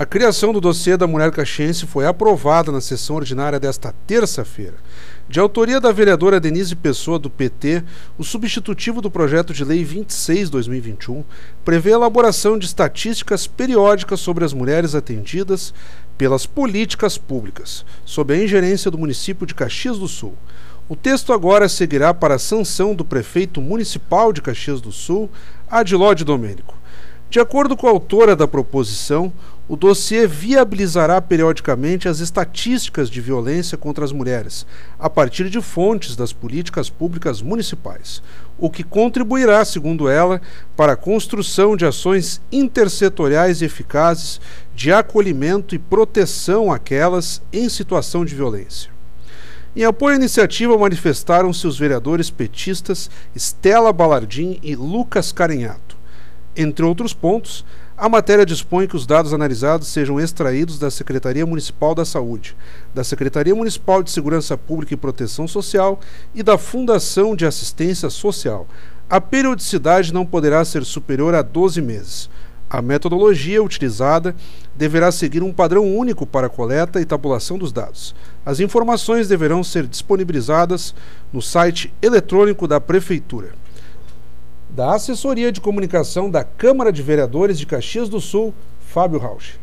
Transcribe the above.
A criação do dossiê da mulher caxiense foi aprovada na sessão ordinária desta terça-feira. De autoria da vereadora Denise Pessoa, do PT, o substitutivo do projeto de lei 26-2021 prevê a elaboração de estatísticas periódicas sobre as mulheres atendidas pelas políticas públicas, sob a ingerência do município de Caxias do Sul. O texto agora seguirá para a sanção do prefeito municipal de Caxias do Sul, Adilode Domênico. De acordo com a autora da proposição, o dossiê viabilizará periodicamente as estatísticas de violência contra as mulheres, a partir de fontes das políticas públicas municipais, o que contribuirá, segundo ela, para a construção de ações intersetoriais eficazes de acolhimento e proteção àquelas em situação de violência. Em apoio à iniciativa manifestaram-se os vereadores petistas Estela Balardim e Lucas Carinhato. Entre outros pontos, a matéria dispõe que os dados analisados sejam extraídos da Secretaria Municipal da Saúde, da Secretaria Municipal de Segurança Pública e Proteção Social e da Fundação de Assistência Social. A periodicidade não poderá ser superior a 12 meses. A metodologia utilizada deverá seguir um padrão único para a coleta e tabulação dos dados. As informações deverão ser disponibilizadas no site eletrônico da Prefeitura da Assessoria de Comunicação da Câmara de Vereadores de Caxias do Sul, Fábio Rauch.